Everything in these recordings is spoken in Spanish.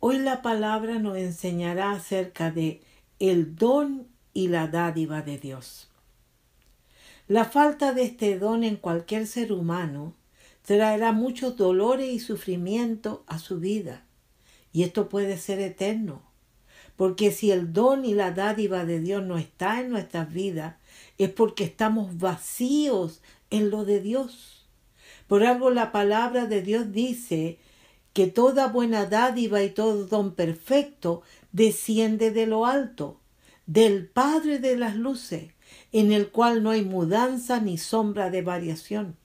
Hoy la palabra nos enseñará acerca de el don y la dádiva de Dios. La falta de este don en cualquier ser humano traerá muchos dolores y sufrimiento a su vida. Y esto puede ser eterno. Porque si el don y la dádiva de Dios no está en nuestras vidas, es porque estamos vacíos en lo de Dios. Por algo la palabra de Dios dice que toda buena dádiva y todo don perfecto desciende de lo alto, del Padre de las luces, en el cual no hay mudanza ni sombra de variación.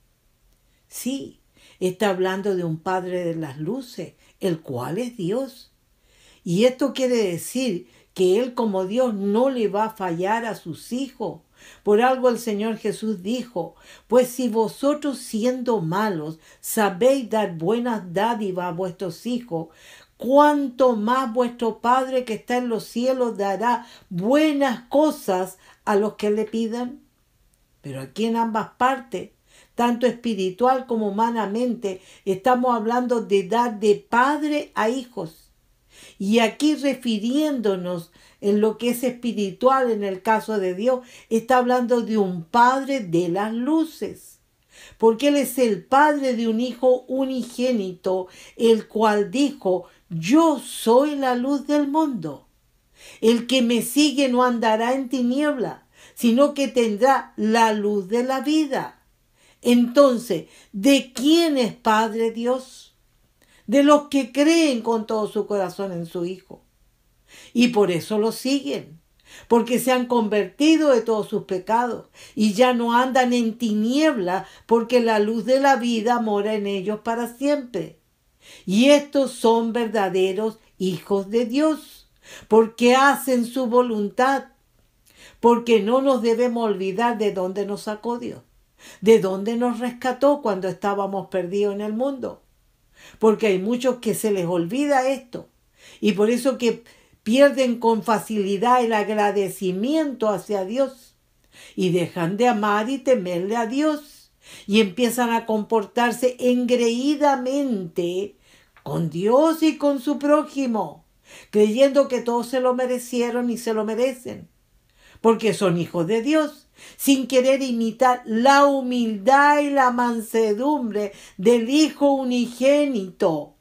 Sí, está hablando de un Padre de las luces, el cual es Dios. Y esto quiere decir que Él como Dios no le va a fallar a sus hijos, por algo el Señor Jesús dijo, pues si vosotros siendo malos sabéis dar buenas dádivas a vuestros hijos, cuánto más vuestro Padre que está en los cielos dará buenas cosas a los que le pidan. Pero aquí en ambas partes, tanto espiritual como humanamente, estamos hablando de dar de padre a hijos. Y aquí refiriéndonos en lo que es espiritual en el caso de Dios, está hablando de un Padre de las luces. Porque Él es el Padre de un Hijo unigénito, el cual dijo, yo soy la luz del mundo. El que me sigue no andará en tiniebla, sino que tendrá la luz de la vida. Entonces, ¿de quién es Padre Dios? De los que creen con todo su corazón en su Hijo y por eso lo siguen, porque se han convertido de todos sus pecados y ya no andan en tiniebla porque la luz de la vida mora en ellos para siempre. Y estos son verdaderos hijos de Dios, porque hacen su voluntad, porque no nos debemos olvidar de dónde nos sacó Dios, de dónde nos rescató cuando estábamos perdidos en el mundo. Porque hay muchos que se les olvida esto. Y por eso que pierden con facilidad el agradecimiento hacia Dios. Y dejan de amar y temerle a Dios. Y empiezan a comportarse engreídamente con Dios y con su prójimo, creyendo que todos se lo merecieron y se lo merecen, porque son hijos de Dios, sin querer imitar la humildad y la mansedumbre del Hijo unigénito,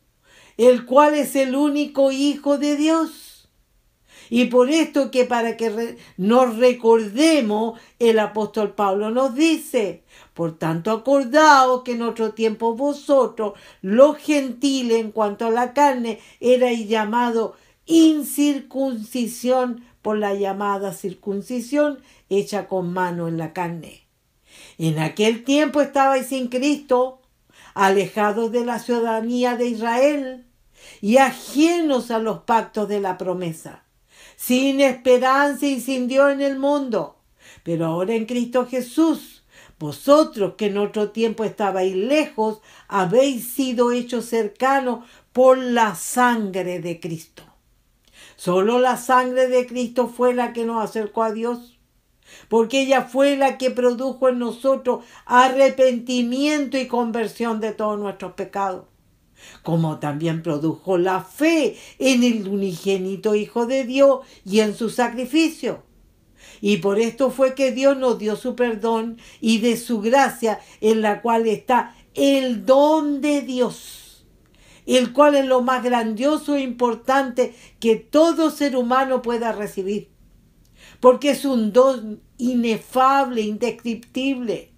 el cual es el único Hijo de Dios. Y por esto que para que nos recordemos, el apóstol Pablo nos dice, por tanto acordaos que en otro tiempo vosotros, los gentiles en cuanto a la carne, erais llamado incircuncisión por la llamada circuncisión hecha con mano en la carne. En aquel tiempo estabais sin Cristo, alejados de la ciudadanía de Israel y ajenos a los pactos de la promesa sin esperanza y sin Dios en el mundo. Pero ahora en Cristo Jesús, vosotros que en otro tiempo estabais lejos, habéis sido hechos cercanos por la sangre de Cristo. Solo la sangre de Cristo fue la que nos acercó a Dios. porque ella fue la que produjo en nosotros arrepentimiento y conversión de todos nuestros pecados, como también produjo la fe en el unigénito Hijo de Dios y en su sacrificio. Y por esto fue que Dios nos dio su perdón y de su gracia en la cual está el don de Dios, el cual es lo más grandioso e importante que todo ser humano pueda recibir, porque es un don inefable, indescriptible,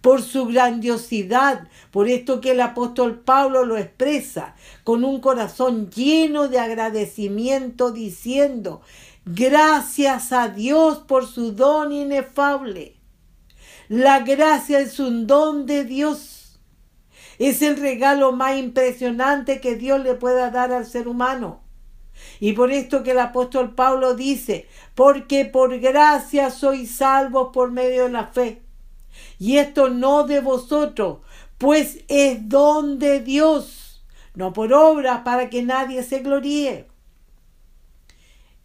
por su grandiosidad, por esto que el apóstol Pablo lo expresa con un corazón lleno de agradecimiento diciendo, gracias a Dios por su don inefable. La gracia es un don de Dios es el regalo más impresionante que Dios le pueda dar al ser humano. Y por esto que el apóstol Pablo dice, porque por gracia sois salvos por medio de la fe. Y esto no de vosotros, pues es don de Dios, no por obra para que nadie se gloríe.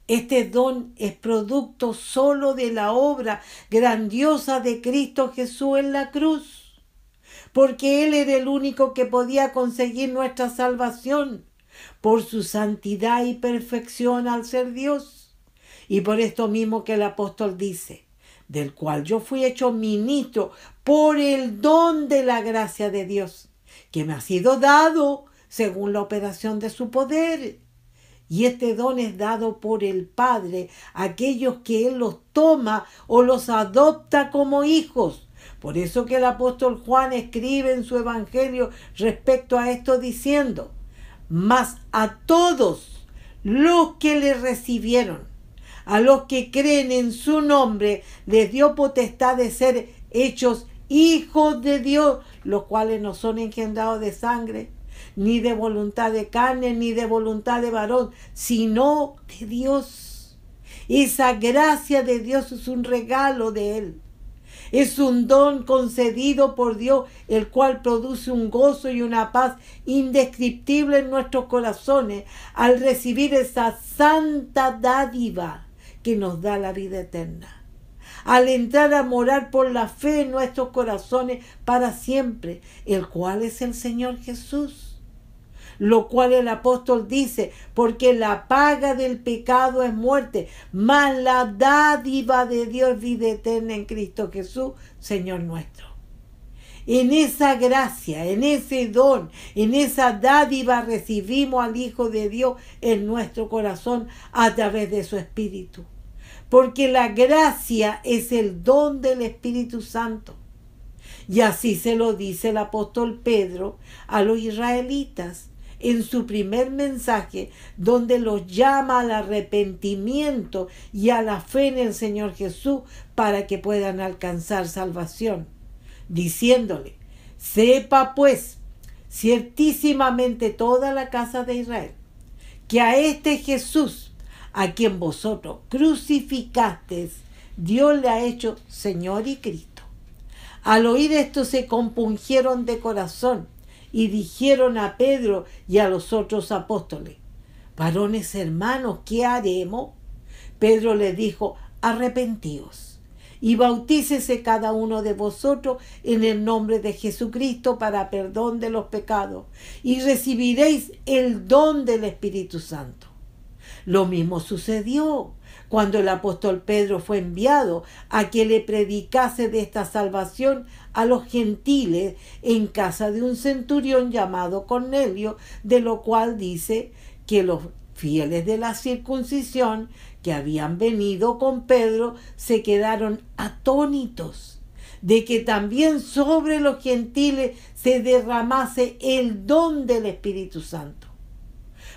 Este don es producto solo de la obra grandiosa de Cristo Jesús en la cruz porque Él era el único que podía conseguir nuestra salvación por su santidad y perfección al ser Dios. Y por esto mismo que el apóstol dice, del cual yo fui hecho ministro por el don de la gracia de Dios, que me ha sido dado según la operación de su poder. Y este don es dado por el Padre a aquellos que Él los toma o los adopta como hijos por eso que el apóstol Juan escribe en su evangelio respecto a esto diciendo, mas a todos los que le recibieron, a los que creen en su nombre, les dio potestad de ser hechos hijos de Dios, los cuales no son engendrados de sangre, ni de voluntad de carne, ni de voluntad de varón, sino de Dios. Esa gracia de Dios es un regalo de Él. Es un don concedido por Dios, el cual produce un gozo y una paz indescriptible en nuestros corazones al recibir esa santa dádiva que nos da la vida eterna. Al entrar a morar por la fe en nuestros corazones para siempre, el cual es el Señor Jesús lo cual el apóstol dice, porque la paga del pecado es muerte, mas la dádiva de Dios vida eterna en Cristo Jesús, Señor nuestro. En esa gracia, en ese don, en esa dádiva recibimos al Hijo de Dios en nuestro corazón a través de su Espíritu. Porque la gracia es el don del Espíritu Santo. Y así se lo dice el apóstol Pedro a los israelitas en su primer mensaje, donde los llama al arrepentimiento y a la fe en el Señor Jesús para que puedan alcanzar salvación, diciéndole, sepa pues ciertísimamente toda la casa de Israel, que a este Jesús, a quien vosotros crucificasteis, Dios le ha hecho Señor y Cristo. Al oír esto se compungieron de corazón y dijeron a Pedro y a los otros apóstoles, varones hermanos, ¿qué haremos? Pedro les dijo, arrepentíos y bautícese cada uno de vosotros en el nombre de Jesucristo para perdón de los pecados y recibiréis el don del Espíritu Santo. Lo mismo sucedió cuando el apóstol Pedro fue enviado a que le predicase de esta salvación a los gentiles en casa de un centurión llamado Cornelio, de lo cual dice que los fieles de la circuncisión que habían venido con Pedro se quedaron atónitos de que también sobre los gentiles se derramase el don del Espíritu Santo,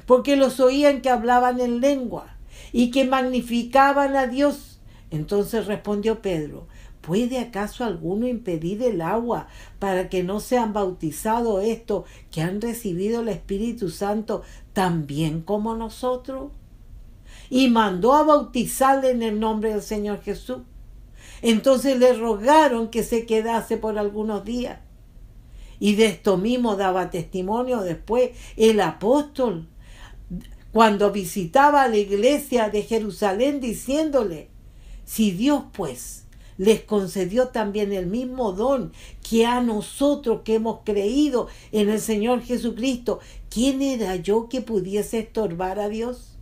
porque los oían que hablaban en lengua y que magnificaban a Dios. Entonces respondió Pedro, ¿puede acaso alguno impedir el agua para que no sean bautizados estos que han recibido el Espíritu Santo tan bien como nosotros? Y mandó a bautizarle en el nombre del Señor Jesús. Entonces le rogaron que se quedase por algunos días. Y de esto mismo daba testimonio después el apóstol cuando visitaba la iglesia de Jerusalén diciéndole, si Dios pues les concedió también el mismo don que a nosotros que hemos creído en el Señor Jesucristo. ¿Quién era yo que pudiese estorbar a Dios?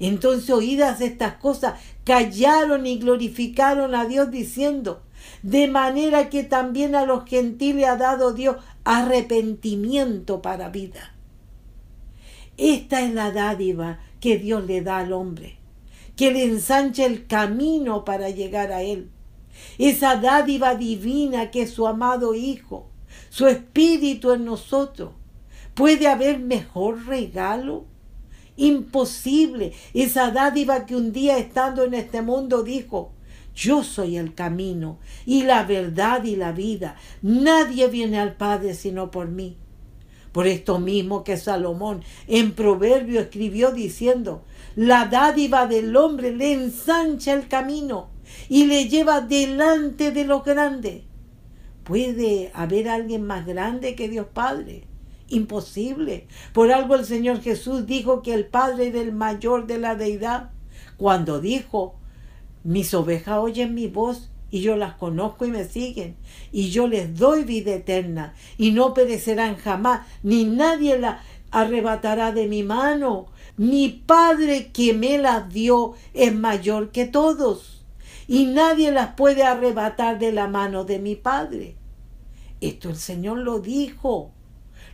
Entonces, oídas estas cosas, callaron y glorificaron a Dios diciendo, de manera que también a los gentiles ha dado Dios arrepentimiento para vida. Esta es la dádiva que Dios le da al hombre, que le ensancha el camino para llegar a Él. Esa dádiva divina que es su amado Hijo, su Espíritu en nosotros. ¿Puede haber mejor regalo? Imposible. Esa dádiva que un día estando en este mundo dijo, yo soy el camino y la verdad y la vida. Nadie viene al Padre sino por mí. Por esto mismo que Salomón en Proverbio escribió diciendo, la dádiva del hombre le ensancha el camino y le lleva delante de los grandes. ¿Puede haber alguien más grande que Dios Padre? Imposible. Por algo el Señor Jesús dijo que el Padre era el mayor de la deidad. Cuando dijo, mis ovejas oyen mi voz y yo las conozco y me siguen, y yo les doy vida eterna, y no perecerán jamás, ni nadie la arrebatará de mi mano. Mi Padre que me las dio es mayor que todos, y nadie las puede arrebatar de la mano de mi Padre. Esto el Señor lo dijo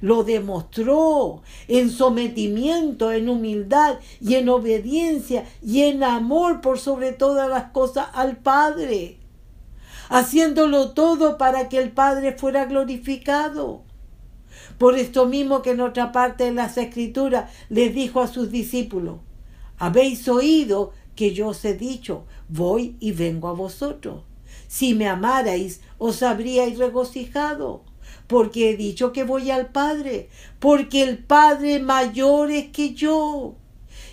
lo demostró en sometimiento, en humildad y en obediencia y en amor por sobre todas las cosas al Padre, haciéndolo todo para que el Padre fuera glorificado. Por esto mismo que en otra parte de las Escrituras les dijo a sus discípulos, habéis oído que yo os he dicho, voy y vengo a vosotros. Si me amarais, os habríais regocijado porque he dicho que voy al Padre, porque el Padre mayor es que yo.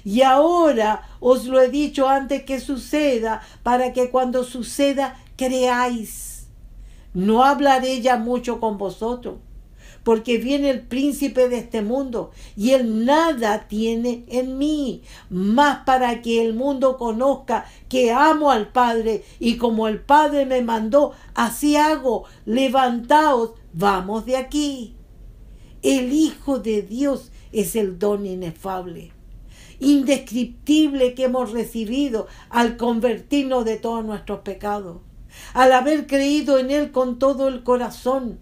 Y ahora os lo he dicho antes que suceda, para que cuando suceda creáis. No hablaré ya mucho con vosotros, porque viene el príncipe de este mundo, y él nada tiene en mí, más para que el mundo conozca que amo al Padre, y como el Padre me mandó, así hago, levantaos, Vamos de aquí. El Hijo de Dios es el don inefable, indescriptible que hemos recibido al convertirnos de todos nuestros pecados, al haber creído en Él con todo el corazón.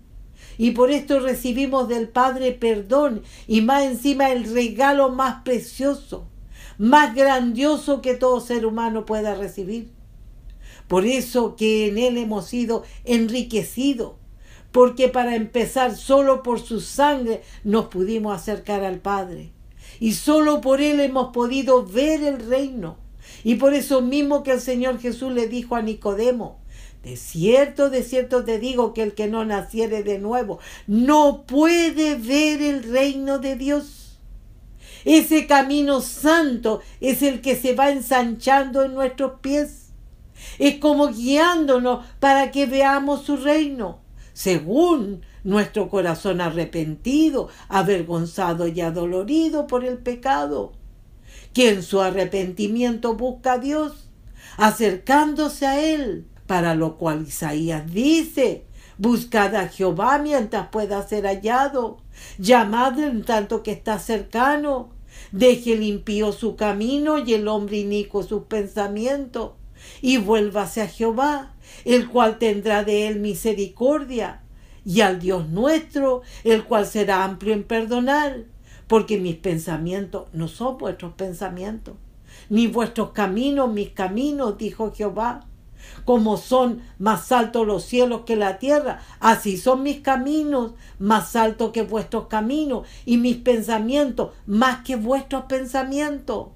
Y por esto recibimos del Padre perdón y más encima el regalo más precioso, más grandioso que todo ser humano pueda recibir. Por eso que en Él hemos sido enriquecidos porque para empezar solo por su sangre nos pudimos acercar al Padre. Y solo por Él hemos podido ver el reino. Y por eso mismo que el Señor Jesús le dijo a Nicodemo, de cierto, de cierto te digo que el que no naciere de nuevo no puede ver el reino de Dios. Ese camino santo es el que se va ensanchando en nuestros pies. Es como guiándonos para que veamos su reino según nuestro corazón arrepentido, avergonzado y adolorido por el pecado, que en su arrepentimiento busca a Dios, acercándose a Él, para lo cual Isaías dice, buscad a Jehová mientras pueda ser hallado, llamad en tanto que está cercano, deje el impío su camino y el hombre inico sus pensamientos, y vuélvase a Jehová, el cual tendrá de él misericordia, y al Dios nuestro, el cual será amplio en perdonar, porque mis pensamientos no son vuestros pensamientos, ni vuestros caminos mis caminos, dijo Jehová. Como son más altos los cielos que la tierra, así son mis caminos más altos que vuestros caminos, y mis pensamientos más que vuestros pensamientos.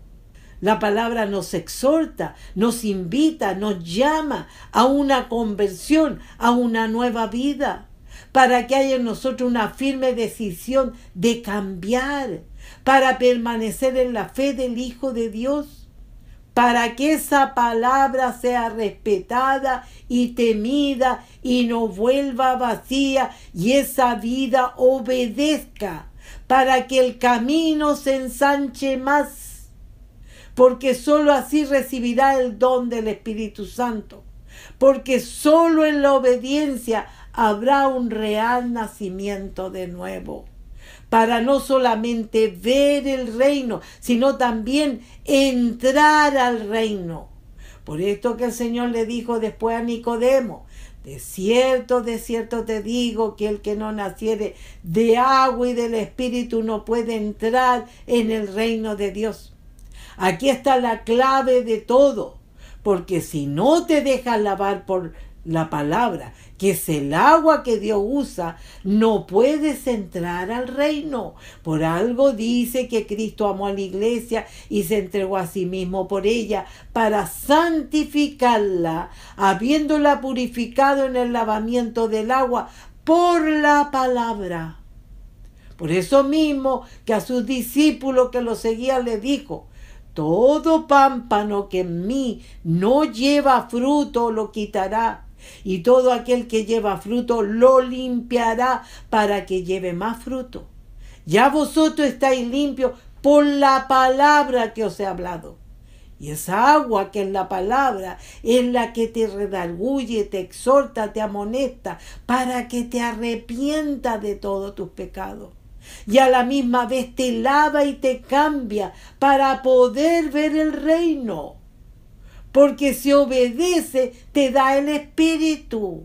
La palabra nos exhorta, nos invita, nos llama a una conversión, a una nueva vida, para que haya en nosotros una firme decisión de cambiar, para permanecer en la fe del Hijo de Dios, para que esa palabra sea respetada y temida y no vuelva vacía y esa vida obedezca, para que el camino se ensanche más porque sólo así recibirá el don del Espíritu Santo, porque solo en la obediencia habrá un real nacimiento de nuevo para no solamente ver el reino, sino también entrar al reino. Por esto que el Señor le dijo después a Nicodemo, de cierto, de cierto te digo que el que no naciere de agua y del Espíritu no puede entrar en el reino de Dios. Aquí está la clave de todo, porque si no te dejas lavar por la palabra, que es el agua que Dios usa, no puedes entrar al reino. Por algo dice que Cristo amó a la iglesia y se entregó a sí mismo por ella para santificarla, habiéndola purificado en el lavamiento del agua por la palabra. Por eso mismo que a sus discípulos que lo seguían le dijo, todo pámpano que en mí no lleva fruto lo quitará y todo aquel que lleva fruto lo limpiará para que lleve más fruto. Ya vosotros estáis limpios por la palabra que os he hablado. Y esa agua que es la palabra es la que te redarguye, te exhorta, te amonesta para que te arrepientas de todos tus pecados. Y a la misma vez te lava y te cambia para poder ver el reino porque si obedece te da el Espíritu.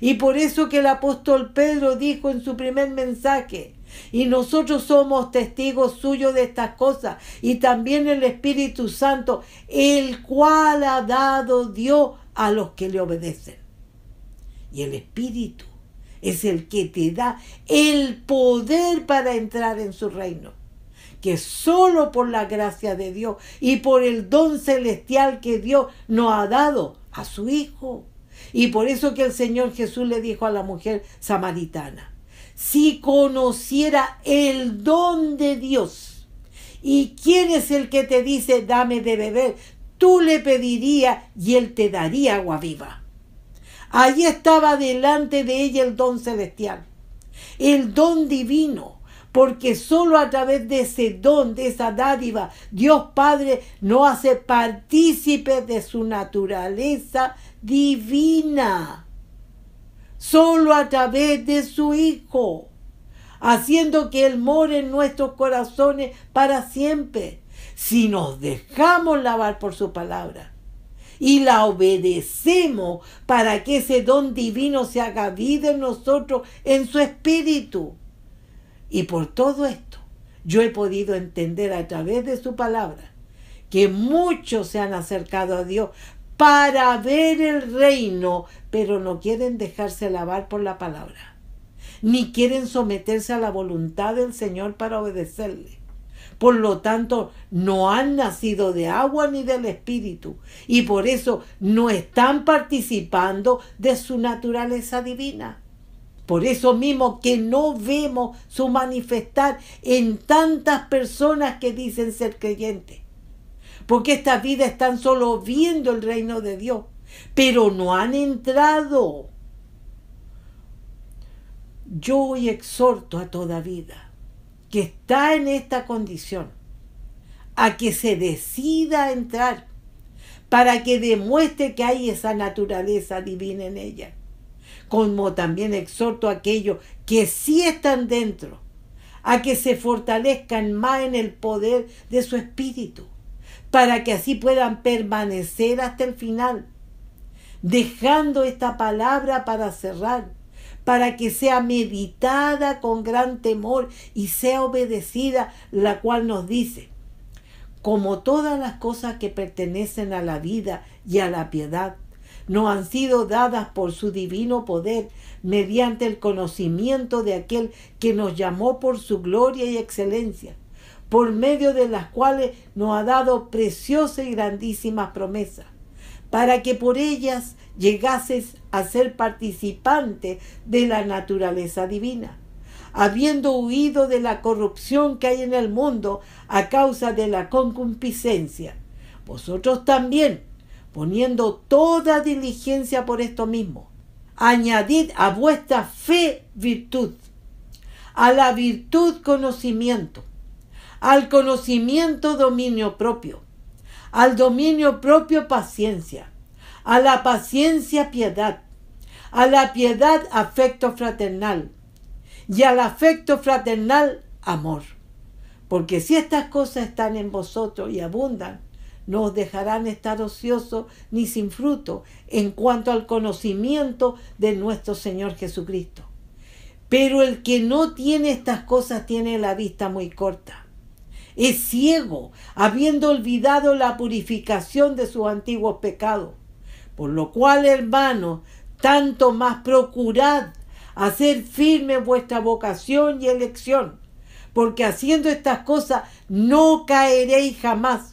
Y por eso que el apóstol Pedro dijo en su primer mensaje, y nosotros somos testigos suyos de estas cosas, y también el Espíritu Santo, el cual ha dado Dios a los que le obedecen. Y el Espíritu es el que te da el poder para entrar en su reino que solo por la gracia de Dios y por el don celestial que Dios nos ha dado a su Hijo. Y por eso que el Señor Jesús le dijo a la mujer samaritana, si conociera el don de Dios, y quién es el que te dice, dame de beber, tú le pedirías y él te daría agua viva. Allí estaba delante de ella el don celestial, el don divino porque solo a través de ese don, de esa dádiva, Dios Padre no hace partícipe de su naturaleza divina. Solo a través de su Hijo, haciendo que Él more en nuestros corazones para siempre, si nos dejamos lavar por su palabra y la obedecemos para que ese don divino se haga vida en nosotros, en su espíritu. Y por todo esto, yo he podido entender a través de su palabra que muchos se han acercado a Dios para ver el reino, pero no quieren dejarse lavar por la palabra, ni quieren someterse a la voluntad del Señor para obedecerle. Por lo tanto, no han nacido de agua ni del Espíritu y por eso no están participando de su naturaleza divina. Por eso mismo que no vemos su manifestar en tantas personas que dicen ser creyentes. Porque estas vidas están solo viendo el reino de Dios, pero no han entrado. Yo hoy exhorto a toda vida que está en esta condición a que se decida a entrar para que demuestre que hay esa naturaleza divina en ella como también exhorto a aquellos que sí están dentro, a que se fortalezcan más en el poder de su espíritu, para que así puedan permanecer hasta el final, dejando esta palabra para cerrar, para que sea meditada con gran temor y sea obedecida, la cual nos dice, como todas las cosas que pertenecen a la vida y a la piedad, no han sido dadas por su divino poder mediante el conocimiento de aquel que nos llamó por su gloria y excelencia, por medio de las cuales nos ha dado preciosas y grandísimas promesas, para que por ellas llegases a ser participante de la naturaleza divina, habiendo huido de la corrupción que hay en el mundo a causa de la concupiscencia. Vosotros también, poniendo toda diligencia por esto mismo. Añadid a vuestra fe virtud, a la virtud conocimiento, al conocimiento dominio propio, al dominio propio paciencia, a la paciencia piedad, a la piedad afecto fraternal y al afecto fraternal amor. Porque si estas cosas están en vosotros y abundan, no os dejarán estar ociosos ni sin fruto en cuanto al conocimiento de nuestro Señor Jesucristo. Pero el que no tiene estas cosas tiene la vista muy corta. Es ciego, habiendo olvidado la purificación de sus antiguos pecados. Por lo cual, hermanos, tanto más procurad hacer firme vuestra vocación y elección, porque haciendo estas cosas no caeréis jamás,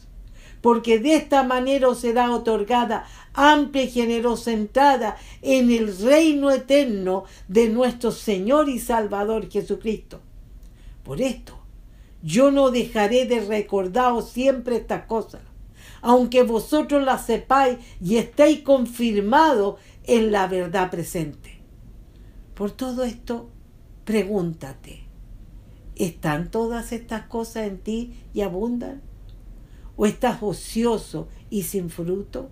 porque de esta manera os será otorgada amplia y generosa entrada en el reino eterno de nuestro Señor y Salvador Jesucristo. Por esto, yo no dejaré de recordaros siempre estas cosas, aunque vosotros las sepáis y estéis confirmados en la verdad presente. Por todo esto, pregúntate, ¿están todas estas cosas en ti y abundan? ¿O estás ocioso y sin fruto?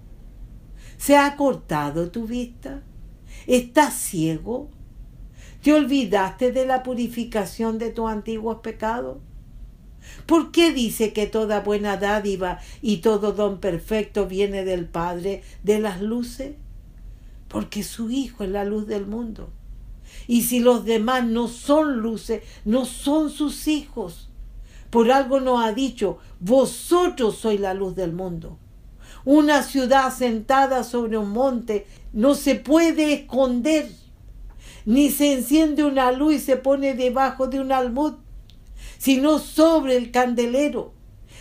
¿Se ha cortado tu vista? ¿Estás ciego? ¿Te olvidaste de la purificación de tus antiguos pecados? ¿Por qué dice que toda buena dádiva y todo don perfecto viene del Padre de las luces? Porque su Hijo es la luz del mundo. Y si los demás no son luces, no son sus hijos. Por algo nos ha dicho, vosotros sois la luz del mundo. Una ciudad sentada sobre un monte no se puede esconder, ni se enciende una luz y se pone debajo de un almud, sino sobre el candelero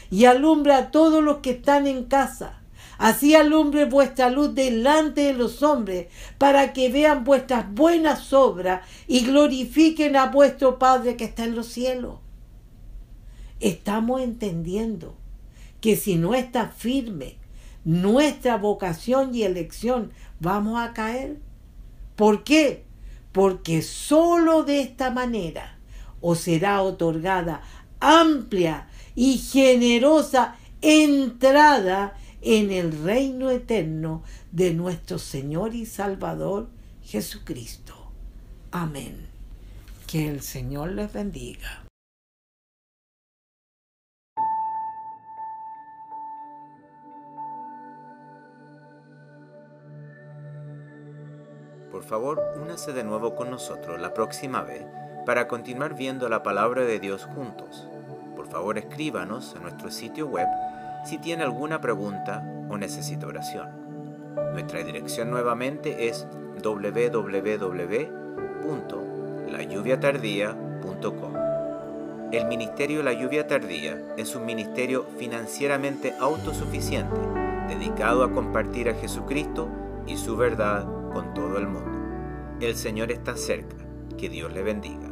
y alumbra a todos los que están en casa. Así alumbre vuestra luz delante de los hombres, para que vean vuestras buenas obras y glorifiquen a vuestro Padre que está en los cielos. Estamos entendiendo que si no está firme nuestra vocación y elección, vamos a caer. ¿Por qué? Porque sólo de esta manera os será otorgada amplia y generosa entrada en el reino eterno de nuestro Señor y Salvador Jesucristo. Amén. Que el Señor les bendiga. Por favor, únase de nuevo con nosotros la próxima vez para continuar viendo la palabra de Dios juntos. Por favor, escríbanos a nuestro sitio web si tiene alguna pregunta o necesita oración. Nuestra dirección nuevamente es www.layuviatardía.com. El Ministerio La Lluvia Tardía es un ministerio financieramente autosuficiente dedicado a compartir a Jesucristo y su verdad el. El Señor está cerca. Que Dios le bendiga.